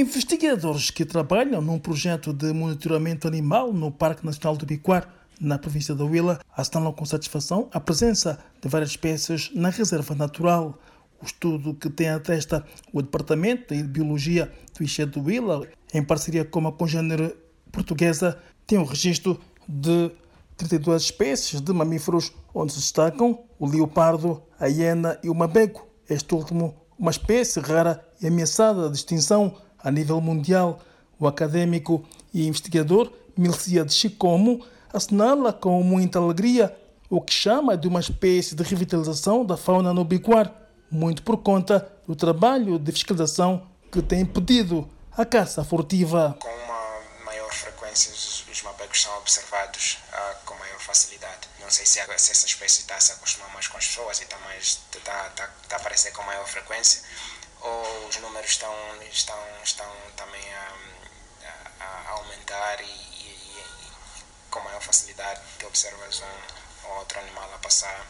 Investigadores que trabalham num projeto de monitoramento animal no Parque Nacional do Biquar, na província da Huila, assinalam com satisfação a presença de várias espécies na reserva natural. O estudo que tem a testa o Departamento de Biologia do Ixé do Huila, em parceria com a congênere portuguesa, tem um registro de 32 espécies de mamíferos, onde se destacam o leopardo, a hiena e o mabeco. Este último, uma espécie rara e ameaçada de extinção, a nível mundial. O académico e investigador Milcia de Chicomo assinala com muita alegria o que chama de uma espécie de revitalização da fauna no Biquar, muito por conta do trabalho de fiscalização que tem impedido a caça furtiva. Com uma maior frequência, os mapecos são observados uh, com maior facilidade. Não sei se, se essa espécie está a se acostumar mais com as pessoas e está, está, está, está a aparecer com maior frequência, ou os números estão, estão, estão também a, a, aumentar e, e, e, com maior facilidade tu observas um ou outro animal a passar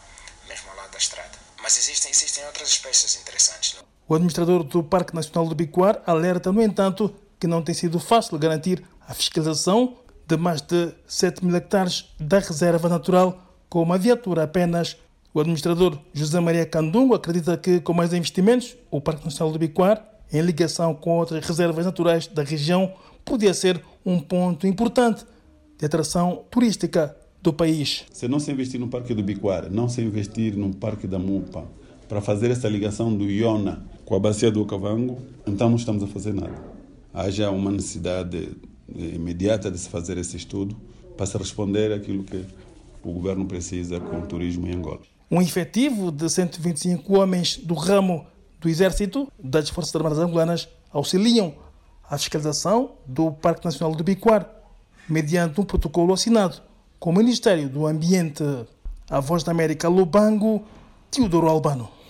mesmo ao lado da estrada. Mas existem, existem outras espécies interessantes. Não? O administrador do Parque Nacional do Biquar alerta, no entanto, que não tem sido fácil garantir a fiscalização de mais de 7 mil hectares da reserva natural com uma viatura apenas o administrador José Maria Candungo acredita que, com mais investimentos, o Parque Nacional do Biquar, em ligação com outras reservas naturais da região, podia ser um ponto importante de atração turística do país. Se não se investir no Parque do Biquar, não se investir no Parque da Mupa, para fazer essa ligação do Iona com a bacia do Okavango, então não estamos a fazer nada. Haja uma necessidade imediata de se fazer esse estudo para se responder aquilo que o governo precisa com o turismo em Angola. Um efetivo de 125 homens do ramo do Exército das Forças Armadas Angolanas auxiliam a fiscalização do Parque Nacional do Biquar, mediante um protocolo assinado com o Ministério do Ambiente. A Voz da América Lubango, Teodoro Albano.